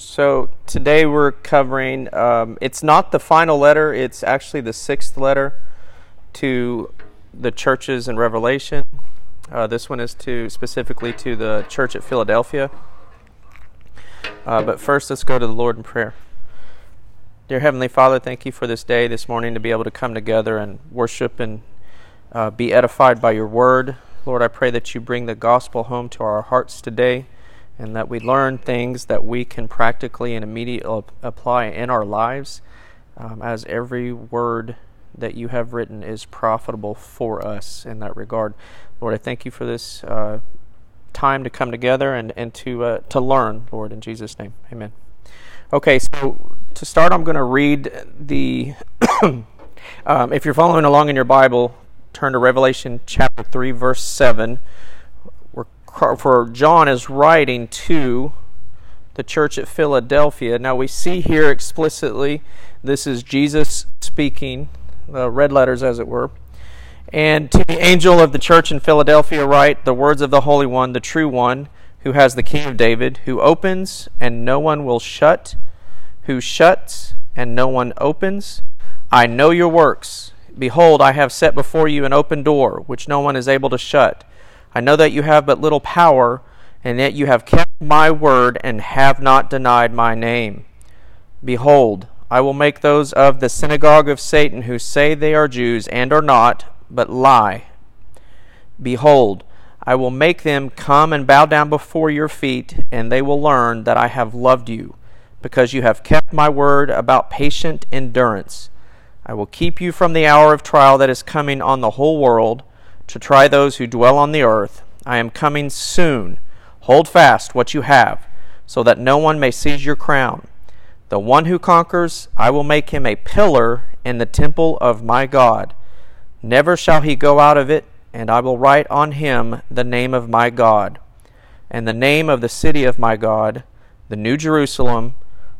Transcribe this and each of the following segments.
So today we're covering, um, it's not the final letter, it's actually the sixth letter to the churches in Revelation. Uh, this one is to specifically to the church at Philadelphia. Uh, but first, let's go to the Lord in prayer. Dear Heavenly Father, thank you for this day, this morning, to be able to come together and worship and uh, be edified by your word. Lord, I pray that you bring the gospel home to our hearts today and that we learn things that we can practically and immediately apply in our lives, um, as every word that you have written is profitable for us in that regard. Lord, I thank you for this uh, time to come together and, and to, uh, to learn, Lord, in Jesus' name. Amen. Okay, so to start, I'm going to read the. um, if you're following along in your Bible, turn to Revelation chapter 3, verse 7 for John is writing to the church at Philadelphia. Now we see here explicitly this is Jesus speaking, the red letters as it were. And to the angel of the church in Philadelphia write the words of the Holy One, the true one, who has the King of David, who opens and no one will shut, who shuts and no one opens. I know your works. Behold, I have set before you an open door, which no one is able to shut. I know that you have but little power, and yet you have kept my word and have not denied my name. Behold, I will make those of the synagogue of Satan who say they are Jews and are not, but lie. Behold, I will make them come and bow down before your feet, and they will learn that I have loved you, because you have kept my word about patient endurance. I will keep you from the hour of trial that is coming on the whole world to try those who dwell on the earth. I am coming soon. Hold fast what you have, so that no one may seize your crown. The one who conquers, I will make him a pillar in the temple of my God. Never shall he go out of it, and I will write on him the name of my God, and the name of the city of my God, the New Jerusalem,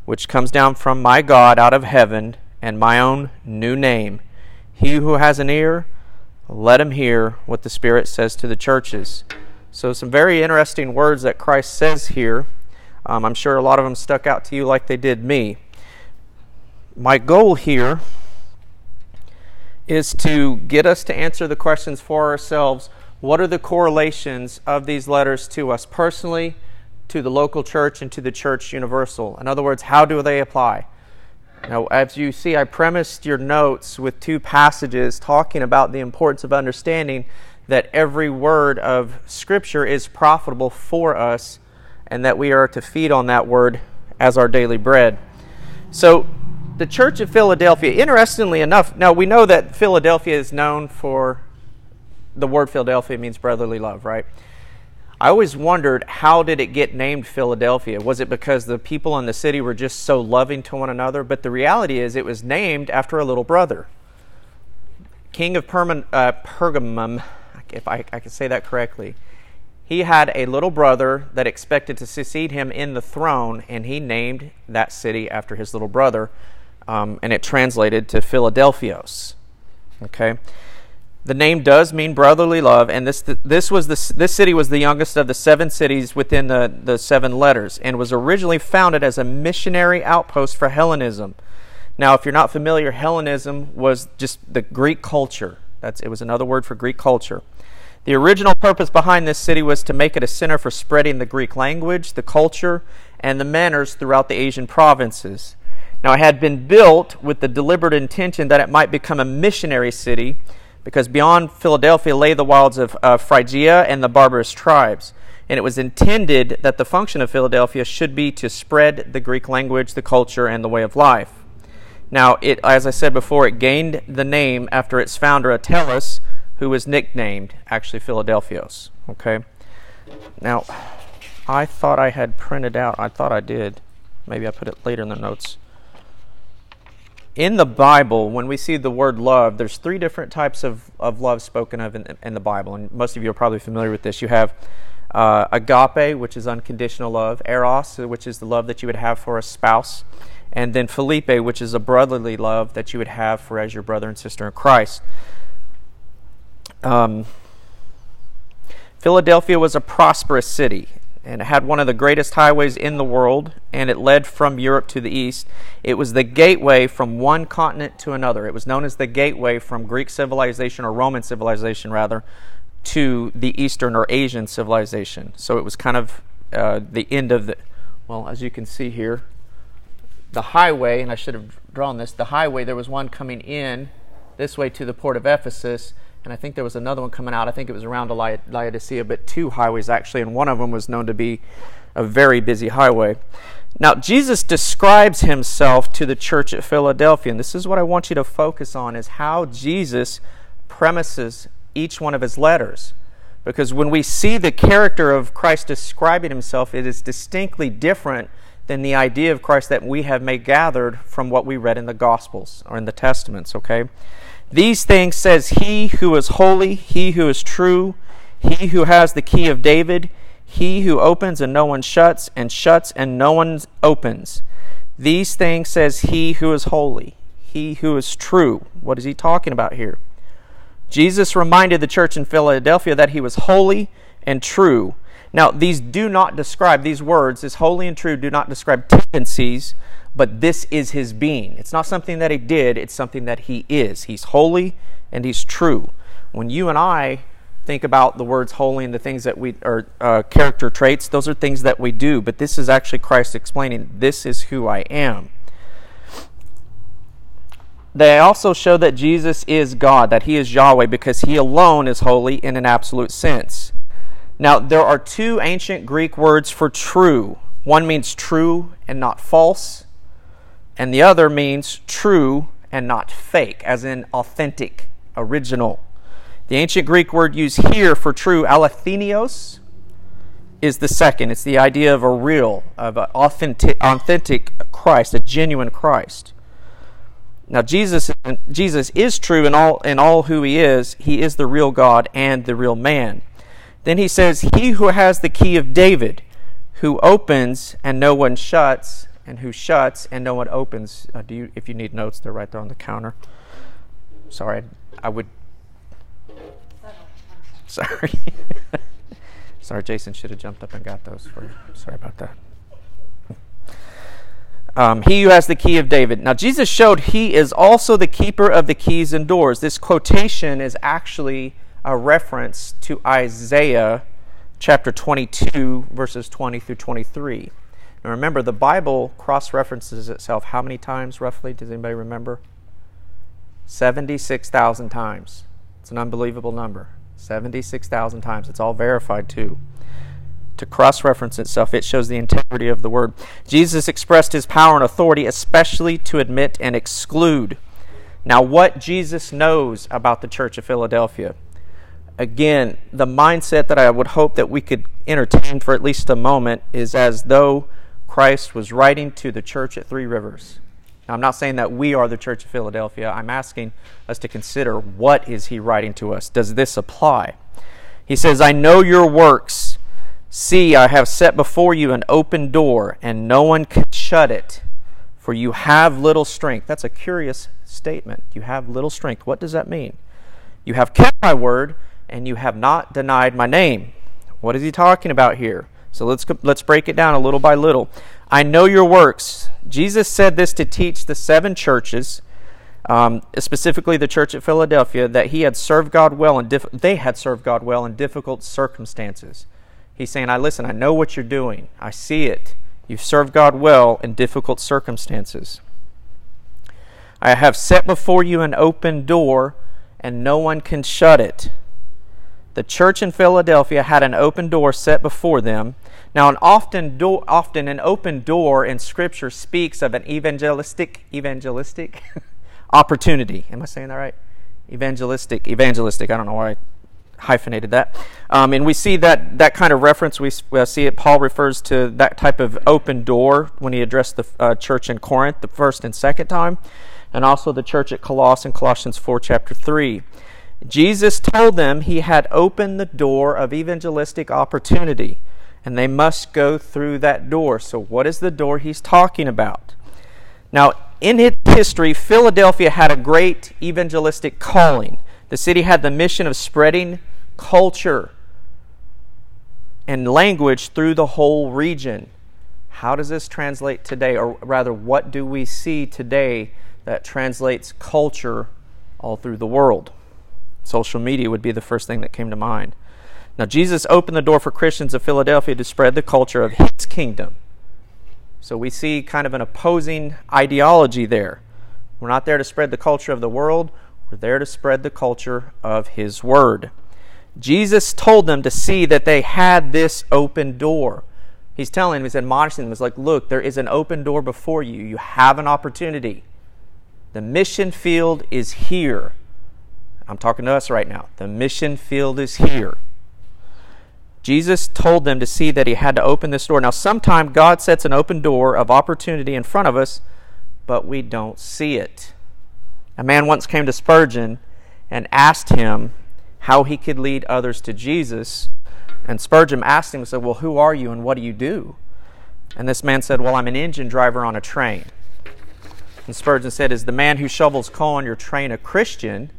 which comes down from my God out of heaven, and my own new name. He who has an ear, let him hear what the Spirit says to the churches. So, some very interesting words that Christ says here. Um, I'm sure a lot of them stuck out to you like they did me. My goal here is to get us to answer the questions for ourselves. What are the correlations of these letters to us personally, to the local church, and to the church universal? In other words, how do they apply? Now, as you see, I premised your notes with two passages talking about the importance of understanding that every word of Scripture is profitable for us and that we are to feed on that word as our daily bread. So, the church of Philadelphia, interestingly enough, now we know that Philadelphia is known for the word Philadelphia means brotherly love, right? I always wondered how did it get named Philadelphia? Was it because the people in the city were just so loving to one another? But the reality is it was named after a little brother. King of Perman, uh, Pergamum, if I, I can say that correctly, he had a little brother that expected to succeed him in the throne, and he named that city after his little brother, um, and it translated to Philadelphios. Okay, the name does mean brotherly love, and this this was the, this city was the youngest of the seven cities within the, the seven letters, and was originally founded as a missionary outpost for Hellenism. Now, if you're not familiar, Hellenism was just the Greek culture. That's it was another word for Greek culture. The original purpose behind this city was to make it a center for spreading the Greek language, the culture, and the manners throughout the Asian provinces. Now, it had been built with the deliberate intention that it might become a missionary city because beyond Philadelphia lay the wilds of uh, Phrygia and the barbarous tribes. And it was intended that the function of Philadelphia should be to spread the Greek language, the culture, and the way of life. Now, it, as I said before, it gained the name after its founder, Attalus, who was nicknamed actually Philadelphios. Okay? Now, I thought I had printed out, I thought I did. Maybe I put it later in the notes in the Bible, when we see the word love, there's three different types of, of love spoken of in, in the Bible, and most of you are probably familiar with this. You have uh, agape, which is unconditional love, eros, which is the love that you would have for a spouse, and then Philippi, which is a brotherly love that you would have for as your brother and sister in Christ. Um, Philadelphia was a prosperous city, and it had one of the greatest highways in the world, and it led from Europe to the east. It was the gateway from one continent to another. It was known as the gateway from Greek civilization, or Roman civilization rather, to the Eastern or Asian civilization. So it was kind of uh, the end of the, well, as you can see here, the highway, and I should have drawn this, the highway, there was one coming in this way to the port of Ephesus, and I think there was another one coming out. I think it was around Laodicea, but two highways actually, and one of them was known to be a very busy highway. Now, Jesus describes himself to the church at Philadelphia, and this is what I want you to focus on is how Jesus premises each one of his letters. Because when we see the character of Christ describing himself, it is distinctly different than the idea of Christ that we have made gathered from what we read in the Gospels or in the Testaments, okay? These things says he who is holy, he who is true, he who has the key of David, he who opens and no one shuts, and shuts and no one opens. These things says he who is holy, he who is true. What is he talking about here? Jesus reminded the church in Philadelphia that he was holy and true. Now, these do not describe, these words, this holy and true, do not describe tendencies, but this is his being. It's not something that he did, it's something that he is. He's holy and he's true. When you and I think about the words holy and the things that we are uh, character traits, those are things that we do, but this is actually Christ explaining, this is who I am. They also show that Jesus is God, that he is Yahweh, because he alone is holy in an absolute sense. Now, there are two ancient Greek words for true. One means true and not false, and the other means true and not fake, as in authentic, original. The ancient Greek word used here for true, alethenios, is the second. It's the idea of a real, of an authentic, authentic Christ, a genuine Christ. Now Jesus Jesus is true in all in all who he is. He is the real God and the real man. Then he says, "He who has the key of David, who opens and no one shuts, and who shuts and no one opens." Uh, do you if you need notes, they're right there on the counter. Sorry, I would Sorry. Sorry, Jason should have jumped up and got those for you. Sorry about that. Um, he who has the key of David. Now, Jesus showed he is also the keeper of the keys and doors. This quotation is actually a reference to Isaiah chapter 22, verses 20 through 23. Now, remember, the Bible cross references itself how many times roughly? Does anybody remember? 76,000 times. It's an unbelievable number. 76,000 times. It's all verified too to cross reference itself, it shows the integrity of the word. Jesus expressed his power and authority, especially to admit and exclude. Now, what Jesus knows about the church of Philadelphia, again, the mindset that I would hope that we could entertain for at least a moment is as though Christ was writing to the church at Three Rivers. Now, I'm not saying that we are the church of Philadelphia. I'm asking us to consider what is he writing to us? Does this apply? He says, I know your works See, I have set before you an open door, and no one can shut it, for you have little strength. That's a curious statement. You have little strength. What does that mean? You have kept my word, and you have not denied my name. What is he talking about here? So let's let's break it down a little by little. I know your works. Jesus said this to teach the seven churches, um, specifically the church at Philadelphia, that he had served God well and diff- they had served God well in difficult circumstances. He's saying, I listen, I know what you're doing. I see it. You've served God well in difficult circumstances. I have set before you an open door, and no one can shut it. The church in Philadelphia had an open door set before them. Now, an often, do- often an open door in Scripture speaks of an evangelistic, evangelistic opportunity. Am I saying that right? Evangelistic, evangelistic. I don't know why I hyphenated that. Um, and we see that that kind of reference. We uh, see it. Paul refers to that type of open door when he addressed the uh, church in Corinth the first and second time, and also the church at Colossus in Colossians 4, chapter 3. Jesus told them he had opened the door of evangelistic opportunity, and they must go through that door. So, what is the door he's talking about? Now, in its history, Philadelphia had a great evangelistic calling. The city had the mission of spreading culture and language through the whole region. How does this translate today? Or rather, what do we see today that translates culture all through the world? Social media would be the first thing that came to mind. Now, Jesus opened the door for Christians of Philadelphia to spread the culture of his kingdom. So we see kind of an opposing ideology there. We're not there to spread the culture of the world, we're there to spread the culture of his word. Jesus told them to see that they had this open door. He's telling them, he's admonishing them, he's like, look, there is an open door before you. You have an opportunity. The mission field is here. I'm talking to us right now. The mission field is here. Jesus told them to see that he had to open this door. Now, sometimes God sets an open door of opportunity in front of us, but we don't see it. A man once came to Spurgeon and asked him how he could lead others to Jesus. And Spurgeon asked him, said, Well, who are you and what do you do? And this man said, Well, I'm an engine driver on a train. And Spurgeon said, Is the man who shovels coal on your train a Christian?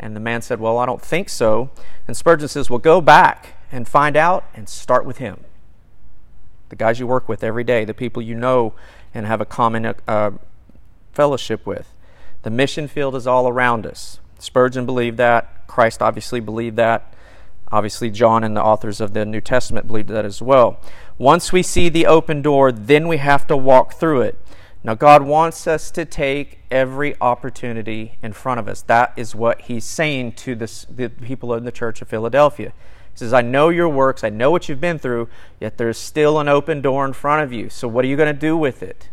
And the man said, Well, I don't think so. And Spurgeon says, Well, go back and find out and start with him. The guys you work with every day, the people you know and have a common uh, fellowship with. The mission field is all around us. Spurgeon believed that. Christ obviously believed that. Obviously, John and the authors of the New Testament believed that as well. Once we see the open door, then we have to walk through it. Now, God wants us to take every opportunity in front of us. That is what He's saying to this, the people in the church of Philadelphia. He says, I know your works, I know what you've been through, yet there's still an open door in front of you. So, what are you going to do with it?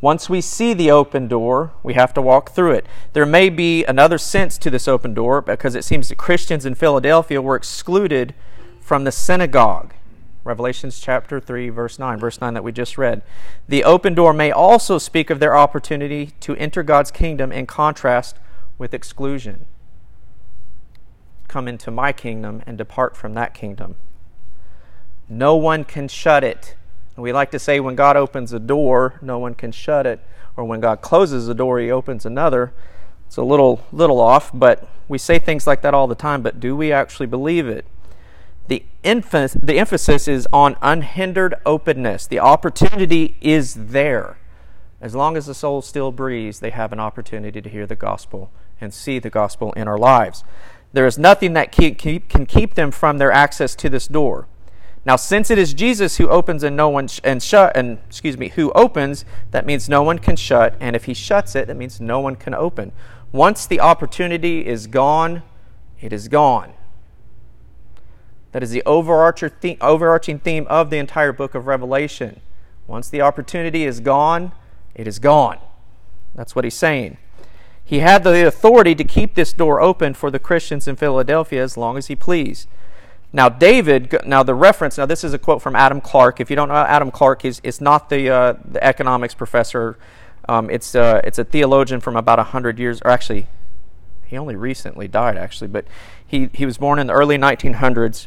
Once we see the open door, we have to walk through it. There may be another sense to this open door because it seems that Christians in Philadelphia were excluded from the synagogue. Revelations chapter 3, verse 9, verse 9 that we just read. The open door may also speak of their opportunity to enter God's kingdom in contrast with exclusion. Come into my kingdom and depart from that kingdom. No one can shut it. We like to say when God opens a door, no one can shut it, or when God closes a door, he opens another. It's a little little off, but we say things like that all the time, but do we actually believe it? The, emph- the emphasis is on unhindered openness. The opportunity is there. As long as the soul still breathes, they have an opportunity to hear the gospel and see the gospel in our lives. There is nothing that can keep them from their access to this door. Now, since it is Jesus who opens and no one sh- and shut and excuse me, who opens, that means no one can shut, and if he shuts it, that means no one can open. Once the opportunity is gone, it is gone. That is the overarching theme of the entire book of Revelation. Once the opportunity is gone, it is gone. That's what he's saying. He had the authority to keep this door open for the Christians in Philadelphia as long as he pleased. Now, David, now the reference, now this is a quote from Adam Clarke. If you don't know Adam Clarke, he's, is not the, uh, the economics professor. Um, it's, uh, it's a theologian from about 100 years, or actually, he only recently died, actually, but he, he was born in the early 1900s.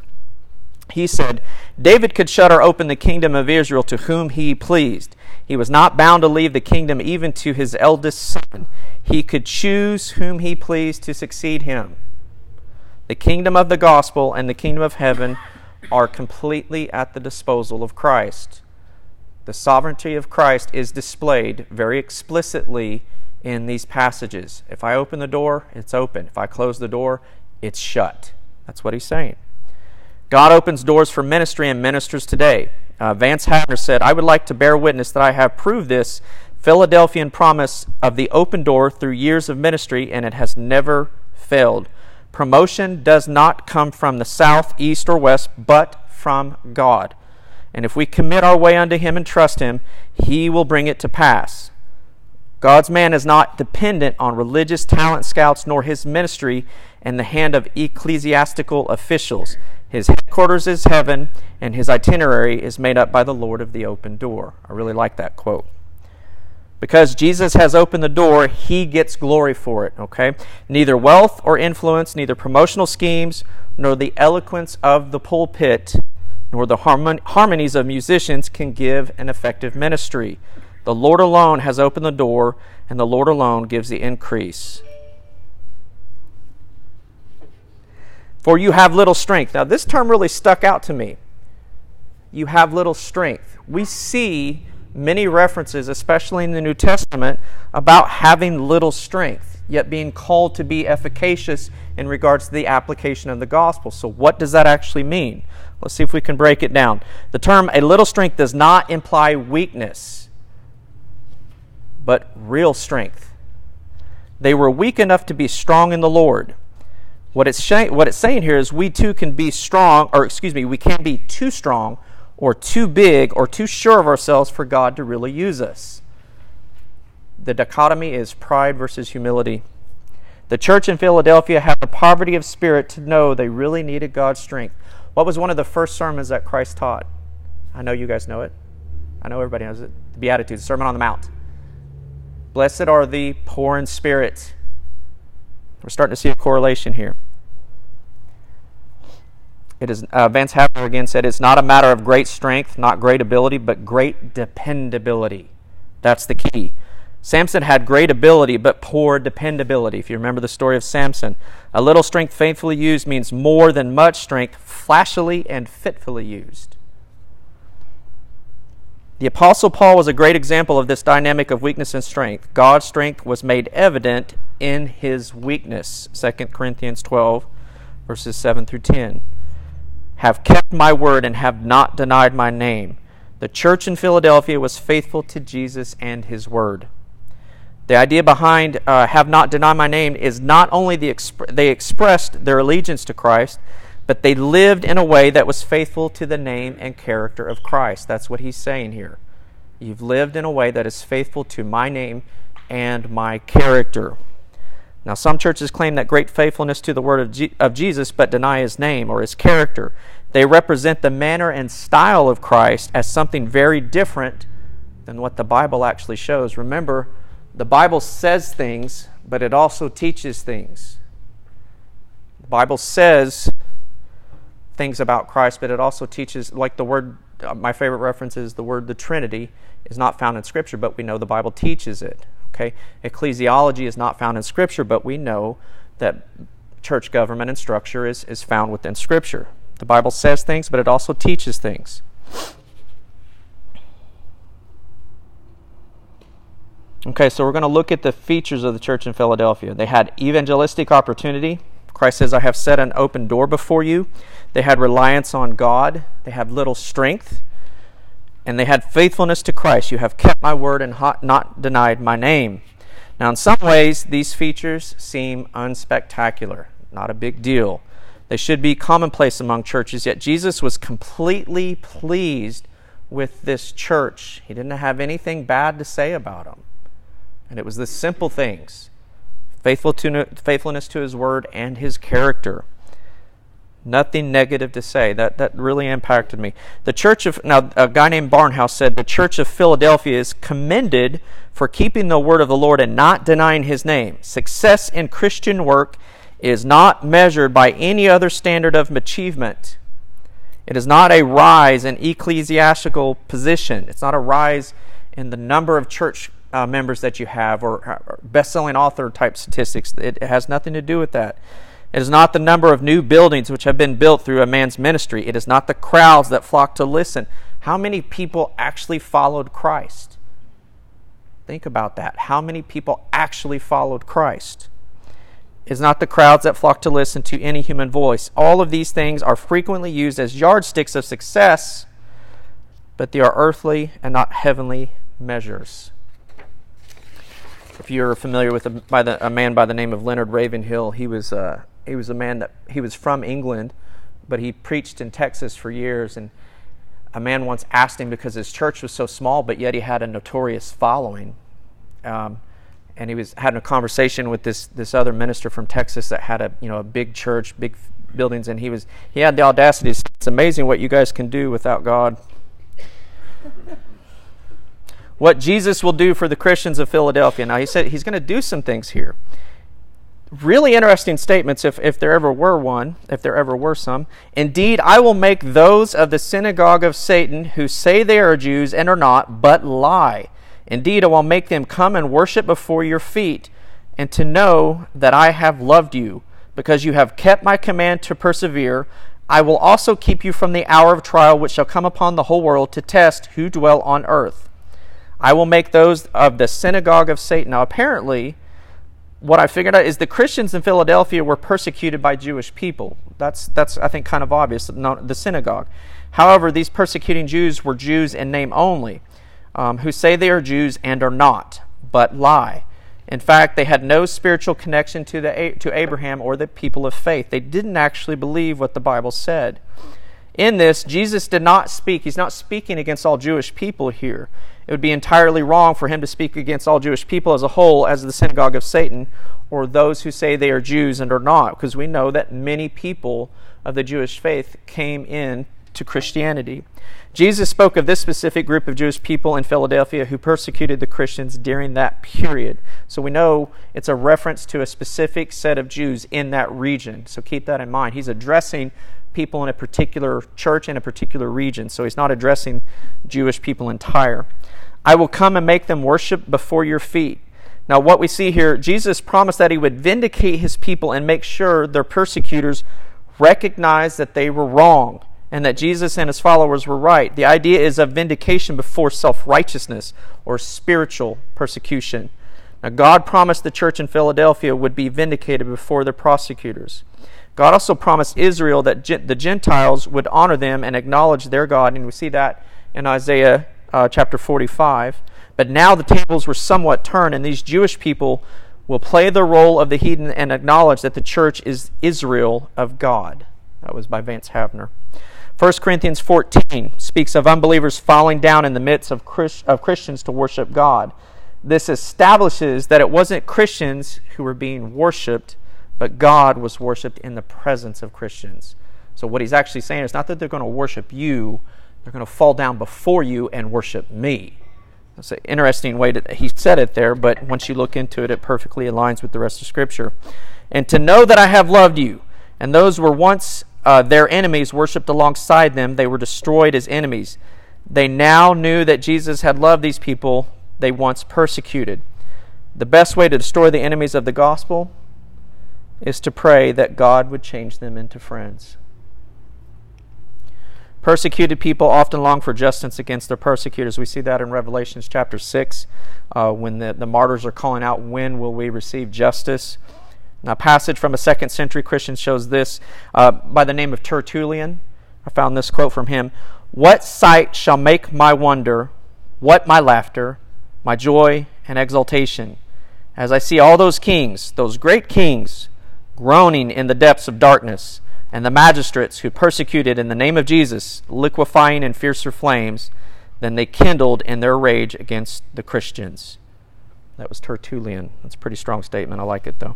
He said, David could shut or open the kingdom of Israel to whom he pleased. He was not bound to leave the kingdom even to his eldest son. He could choose whom he pleased to succeed him. The kingdom of the gospel and the kingdom of heaven are completely at the disposal of Christ. The sovereignty of Christ is displayed very explicitly in these passages. If I open the door, it's open. If I close the door, it's shut. That's what he's saying. God opens doors for ministry and ministers today. Uh, Vance Havner said, I would like to bear witness that I have proved this Philadelphian promise of the open door through years of ministry, and it has never failed. Promotion does not come from the south, east, or west, but from God. And if we commit our way unto Him and trust Him, He will bring it to pass. God's man is not dependent on religious talent scouts nor his ministry in the hand of ecclesiastical officials. His headquarters is heaven, and his itinerary is made up by the Lord of the open door. I really like that quote. Because Jesus has opened the door, he gets glory for it, okay? Neither wealth or influence, neither promotional schemes, nor the eloquence of the pulpit, nor the harmon- harmonies of musicians can give an effective ministry. The Lord alone has opened the door, and the Lord alone gives the increase. For you have little strength. Now, this term really stuck out to me. You have little strength. We see many references, especially in the New Testament, about having little strength, yet being called to be efficacious in regards to the application of the gospel. So, what does that actually mean? Let's see if we can break it down. The term a little strength does not imply weakness, but real strength. They were weak enough to be strong in the Lord. What it's, sh- what it's saying here is we too can be strong, or excuse me, we can't be too strong or too big or too sure of ourselves for God to really use us. The dichotomy is pride versus humility. The church in Philadelphia had the poverty of spirit to know they really needed God's strength. What was one of the first sermons that Christ taught? I know you guys know it. I know everybody knows it. The Beatitudes, the Sermon on the Mount. Blessed are the poor in spirit. We're starting to see a correlation here. It is uh, Vance Havner again said it's not a matter of great strength, not great ability, but great dependability. That's the key. Samson had great ability, but poor dependability. If you remember the story of Samson, a little strength faithfully used means more than much strength flashily and fitfully used. The Apostle Paul was a great example of this dynamic of weakness and strength. God's strength was made evident in his weakness. 2 Corinthians 12, verses 7 through 10 have kept my word and have not denied my name. The church in Philadelphia was faithful to Jesus and his word. The idea behind uh, have not denied my name is not only the exp- they expressed their allegiance to Christ, but they lived in a way that was faithful to the name and character of Christ. That's what he's saying here. You've lived in a way that is faithful to my name and my character. Now, some churches claim that great faithfulness to the word of, of Jesus, but deny his name or his character. They represent the manner and style of Christ as something very different than what the Bible actually shows. Remember, the Bible says things, but it also teaches things. The Bible says things about Christ, but it also teaches, like the word, uh, my favorite reference is the word the Trinity is not found in Scripture, but we know the Bible teaches it. Okay? Ecclesiology is not found in Scripture, but we know that church government and structure is, is found within Scripture. The Bible says things, but it also teaches things. Okay, so we're going to look at the features of the church in Philadelphia. They had evangelistic opportunity. Christ says, I have set an open door before you. They had reliance on God. They had little strength and they had faithfulness to Christ. You have kept my word and not denied my name. Now, in some ways, these features seem unspectacular, not a big deal. They should be commonplace among churches, yet Jesus was completely pleased with this church. He didn't have anything bad to say about them. And it was the simple things faithful to, faithfulness to his word and his character. Nothing negative to say. That, that really impacted me. The church of, now, a guy named Barnhouse said, the church of Philadelphia is commended for keeping the word of the Lord and not denying his name. Success in Christian work is not measured by any other standard of achievement. It is not a rise in ecclesiastical position. It's not a rise in the number of church uh, members that you have or, or best selling author type statistics. It has nothing to do with that. It is not the number of new buildings which have been built through a man's ministry. It is not the crowds that flock to listen. How many people actually followed Christ? Think about that. How many people actually followed Christ? It is not the crowds that flock to listen to any human voice. All of these things are frequently used as yardsticks of success, but they are earthly and not heavenly measures. If you're familiar with a, the, a man by the name of Leonard Ravenhill, he was uh, he was a man that he was from England, but he preached in Texas for years. And a man once asked him because his church was so small, but yet he had a notorious following. Um, and he was having a conversation with this this other minister from Texas that had a you know a big church, big buildings, and he was he had the audacity. To say, it's amazing what you guys can do without God. what Jesus will do for the Christians of Philadelphia. Now he said he's going to do some things here really interesting statements if, if there ever were one, if there ever were some. Indeed, I will make those of the synagogue of Satan who say they are Jews and are not, but lie. Indeed, I will make them come and worship before your feet, and to know that I have loved you. because you have kept my command to persevere, I will also keep you from the hour of trial which shall come upon the whole world to test who dwell on earth. I will make those of the synagogue of Satan. Now, apparently, what I figured out is the Christians in Philadelphia were persecuted by Jewish people. That's, that's I think, kind of obvious, the synagogue. However, these persecuting Jews were Jews in name only, um, who say they are Jews and are not, but lie. In fact, they had no spiritual connection to, the, to Abraham or the people of faith. They didn't actually believe what the Bible said. In this, Jesus did not speak, he's not speaking against all Jewish people here. It would be entirely wrong for him to speak against all Jewish people as a whole, as the synagogue of Satan, or those who say they are Jews and are not, because we know that many people of the Jewish faith came in to Christianity. Jesus spoke of this specific group of Jewish people in Philadelphia who persecuted the Christians during that period. So we know it's a reference to a specific set of Jews in that region. So keep that in mind. He's addressing people in a particular church in a particular region. So he's not addressing Jewish people entire. I will come and make them worship before your feet. Now, what we see here, Jesus promised that he would vindicate his people and make sure their persecutors recognize that they were wrong and that Jesus and his followers were right. The idea is of vindication before self righteousness or spiritual persecution. Now, God promised the church in Philadelphia would be vindicated before their prosecutors. God also promised Israel that the Gentiles would honor them and acknowledge their God, and we see that in Isaiah uh, chapter 45. But now the tables were somewhat turned, and these Jewish people will play the role of the heathen and acknowledge that the church is Israel of God. That was by Vance Havner. 1 Corinthians 14 speaks of unbelievers falling down in the midst of, Christ, of Christians to worship God. This establishes that it wasn't Christians who were being worshiped, but God was worshiped in the presence of Christians. So, what he's actually saying is not that they're going to worship you, they're going to fall down before you and worship me. That's an interesting way that he said it there, but once you look into it, it perfectly aligns with the rest of Scripture. And to know that I have loved you, and those were once uh, their enemies worshipped alongside them, they were destroyed as enemies. They now knew that Jesus had loved these people they once persecuted. The best way to destroy the enemies of the gospel is to pray that God would change them into friends. Persecuted people often long for justice against their persecutors. We see that in Revelations chapter 6 uh, when the, the martyrs are calling out, When will we receive justice? Now, a passage from a second century Christian shows this uh, by the name of Tertullian. I found this quote from him What sight shall make my wonder? What my laughter, my joy and exultation? As I see all those kings, those great kings, groaning in the depths of darkness and the magistrates who persecuted in the name of Jesus, liquefying in fiercer flames than they kindled in their rage against the Christians. That was Tertullian. That's a pretty strong statement. I like it, though.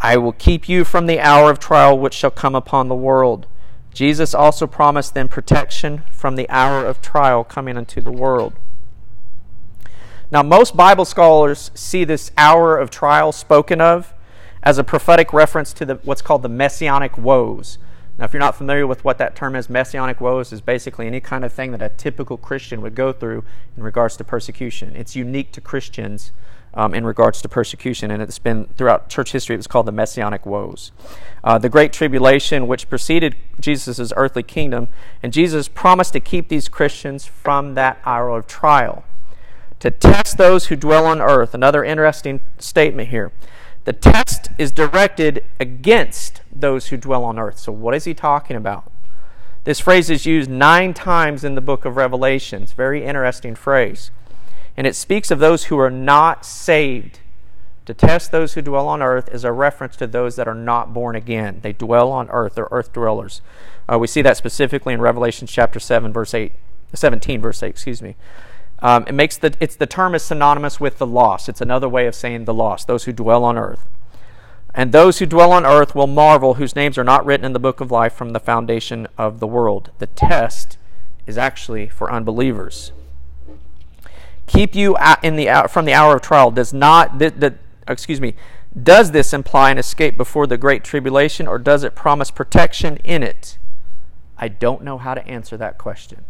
I will keep you from the hour of trial which shall come upon the world. Jesus also promised them protection from the hour of trial coming unto the world. Now, most Bible scholars see this hour of trial spoken of as a prophetic reference to the, what's called the messianic woes. Now, if you're not familiar with what that term is, messianic woes is basically any kind of thing that a typical Christian would go through in regards to persecution. It's unique to Christians um, in regards to persecution, and it's been throughout church history, it was called the messianic woes. Uh, the Great Tribulation, which preceded Jesus' earthly kingdom, and Jesus promised to keep these Christians from that hour of trial, to test those who dwell on earth. Another interesting statement here. The test is directed against those who dwell on earth. So, what is he talking about? This phrase is used nine times in the book of Revelation. Revelations. Very interesting phrase. And it speaks of those who are not saved. To test those who dwell on earth is a reference to those that are not born again. They dwell on earth, they're earth dwellers. Uh, we see that specifically in Revelation chapter 7, verse 8, 17, verse 8, excuse me. Um, it makes the it's the term is synonymous with the lost. It's another way of saying the lost, those who dwell on earth. And those who dwell on earth will marvel, whose names are not written in the book of life from the foundation of the world. The test is actually for unbelievers. Keep you in the from the hour of trial does not the, the, excuse me does this imply an escape before the great tribulation or does it promise protection in it? I don't know how to answer that question.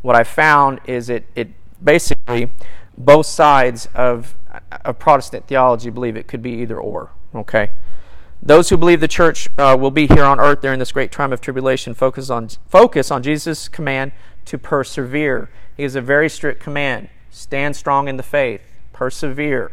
What I found is it, it basically both sides of, of Protestant theology believe it could be either or. Okay, Those who believe the church uh, will be here on earth during this great time of tribulation focus on, focus on Jesus' command to persevere. He gives a very strict command stand strong in the faith, persevere.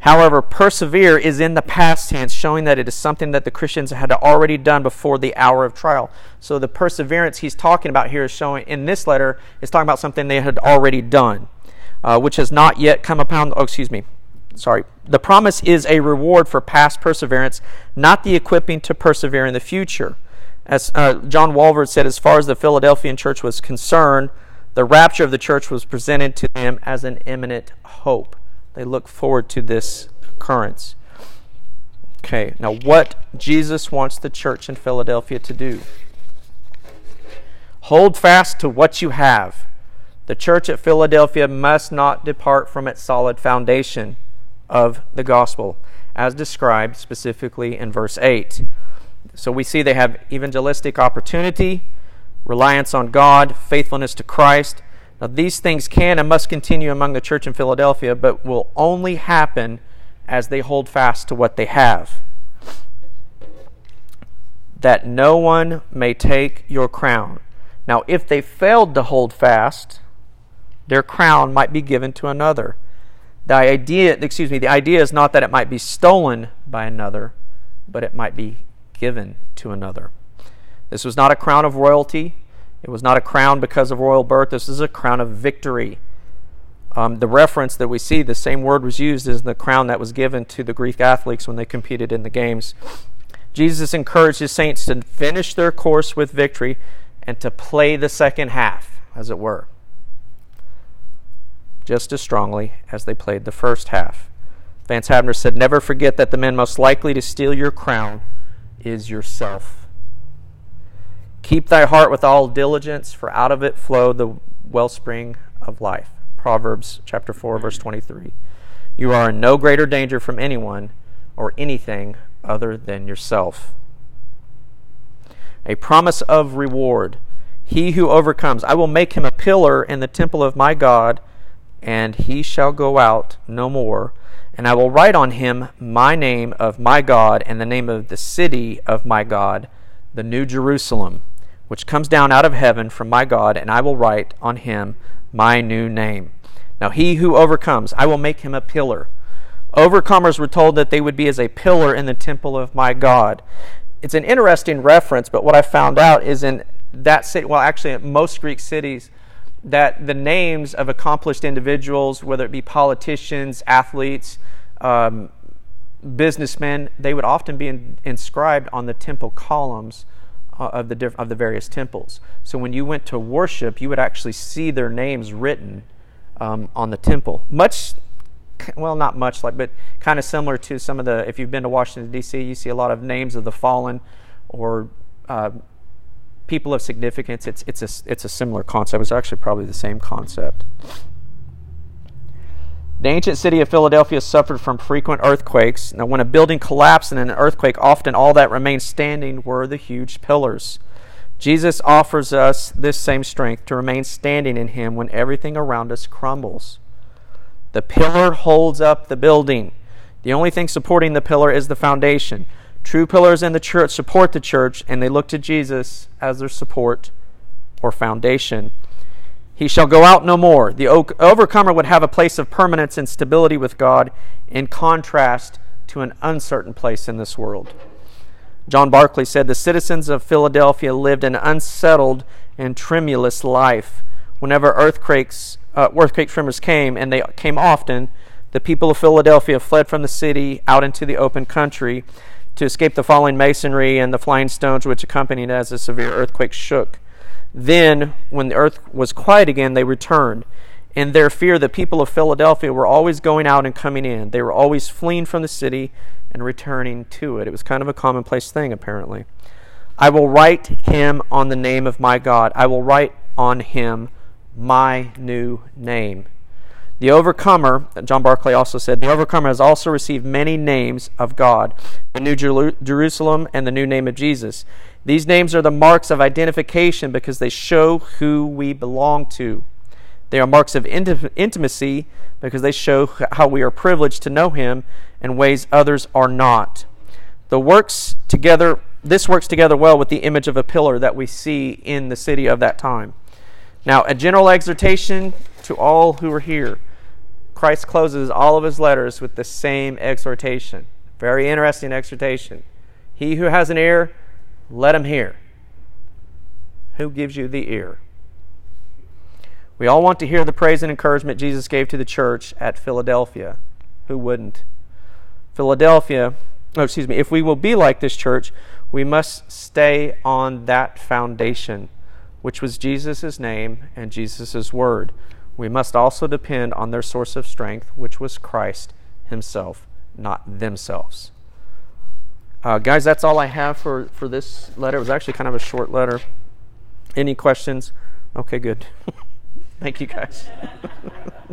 However, persevere is in the past tense, showing that it is something that the Christians had already done before the hour of trial. So the perseverance he's talking about here is showing in this letter is talking about something they had already done, uh, which has not yet come upon. Oh, excuse me. Sorry. The promise is a reward for past perseverance, not the equipping to persevere in the future. As uh, John Walvoord said, as far as the Philadelphian church was concerned, the rapture of the church was presented to them as an imminent hope. They look forward to this occurrence. Okay, now what Jesus wants the church in Philadelphia to do? Hold fast to what you have. The church at Philadelphia must not depart from its solid foundation of the gospel, as described specifically in verse 8. So we see they have evangelistic opportunity, reliance on God, faithfulness to Christ, now, these things can and must continue among the church in Philadelphia, but will only happen as they hold fast to what they have. That no one may take your crown. Now, if they failed to hold fast, their crown might be given to another. The idea, excuse me, the idea is not that it might be stolen by another, but it might be given to another. This was not a crown of royalty. It was not a crown because of royal birth. This is a crown of victory. Um, the reference that we see, the same word was used as the crown that was given to the Greek athletes when they competed in the games. Jesus encouraged his saints to finish their course with victory and to play the second half, as it were, just as strongly as they played the first half. Vance Havner said, Never forget that the man most likely to steal your crown is yourself. Keep thy heart with all diligence, for out of it flow the wellspring of life. Proverbs chapter 4 verse 23. You are in no greater danger from anyone or anything other than yourself. A promise of reward. He who overcomes, I will make him a pillar in the temple of my God, and he shall go out no more. And I will write on him my name of my God and the name of the city of my God, the New Jerusalem which comes down out of heaven from my God, and I will write on him my new name. Now, he who overcomes, I will make him a pillar. Overcomers were told that they would be as a pillar in the temple of my God. It's an interesting reference, but what I found out is in that city, well, actually, in most Greek cities, that the names of accomplished individuals, whether it be politicians, athletes, um, businessmen, they would often be in, inscribed on the temple columns of the diff- of the various temples. So when you went to worship, you would actually see their names written um, on the temple. Much, well, not much like, but kind of similar to some of the. If you've been to Washington D.C., you see a lot of names of the fallen or uh, people of significance. It's it's a it's a similar concept. It's actually probably the same concept. The ancient city of Philadelphia suffered from frequent earthquakes. Now, when a building collapsed in an earthquake, often all that remained standing were the huge pillars. Jesus offers us this same strength to remain standing in Him when everything around us crumbles. The pillar holds up the building. The only thing supporting the pillar is the foundation. True pillars in the church support the church, and they look to Jesus as their support or foundation. He shall go out no more. The overcomer would have a place of permanence and stability with God in contrast to an uncertain place in this world. John Barclay said the citizens of Philadelphia lived an unsettled and tremulous life. Whenever earthquakes, uh, earthquake tremors came, and they came often, the people of Philadelphia fled from the city out into the open country to escape the falling masonry and the flying stones which accompanied as the severe earthquake shook. Then, when the earth was quiet again, they returned. In their fear, the people of Philadelphia were always going out and coming in. They were always fleeing from the city and returning to it. It was kind of a commonplace thing, apparently. I will write him on the name of my God. I will write on him my new name. The overcomer, John Barclay also said, the overcomer has also received many names of God the New Jerusalem and the new name of Jesus. These names are the marks of identification because they show who we belong to. They are marks of intimacy because they show how we are privileged to know Him in ways others are not. The works together, this works together well with the image of a pillar that we see in the city of that time. Now, a general exhortation to all who are here. Christ closes all of his letters with the same exhortation. Very interesting exhortation. He who has an ear, let him hear. Who gives you the ear? We all want to hear the praise and encouragement Jesus gave to the church at Philadelphia. Who wouldn't? Philadelphia, oh, excuse me, if we will be like this church, we must stay on that foundation, which was Jesus' name and Jesus' word. We must also depend on their source of strength, which was Christ Himself, not themselves. Uh, guys, that's all I have for, for this letter. It was actually kind of a short letter. Any questions? Okay, good. Thank you, guys.